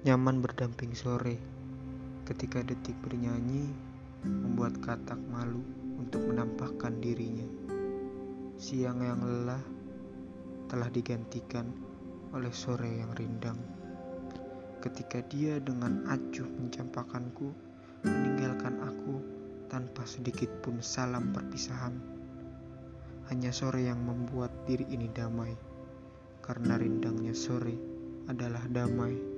Nyaman berdamping sore ketika detik bernyanyi membuat katak malu untuk menampakkan dirinya. Siang yang lelah telah digantikan oleh sore yang rindang. Ketika dia dengan acuh mencampakanku meninggalkan aku tanpa sedikit pun salam perpisahan. Hanya sore yang membuat diri ini damai, karena rindangnya sore adalah damai.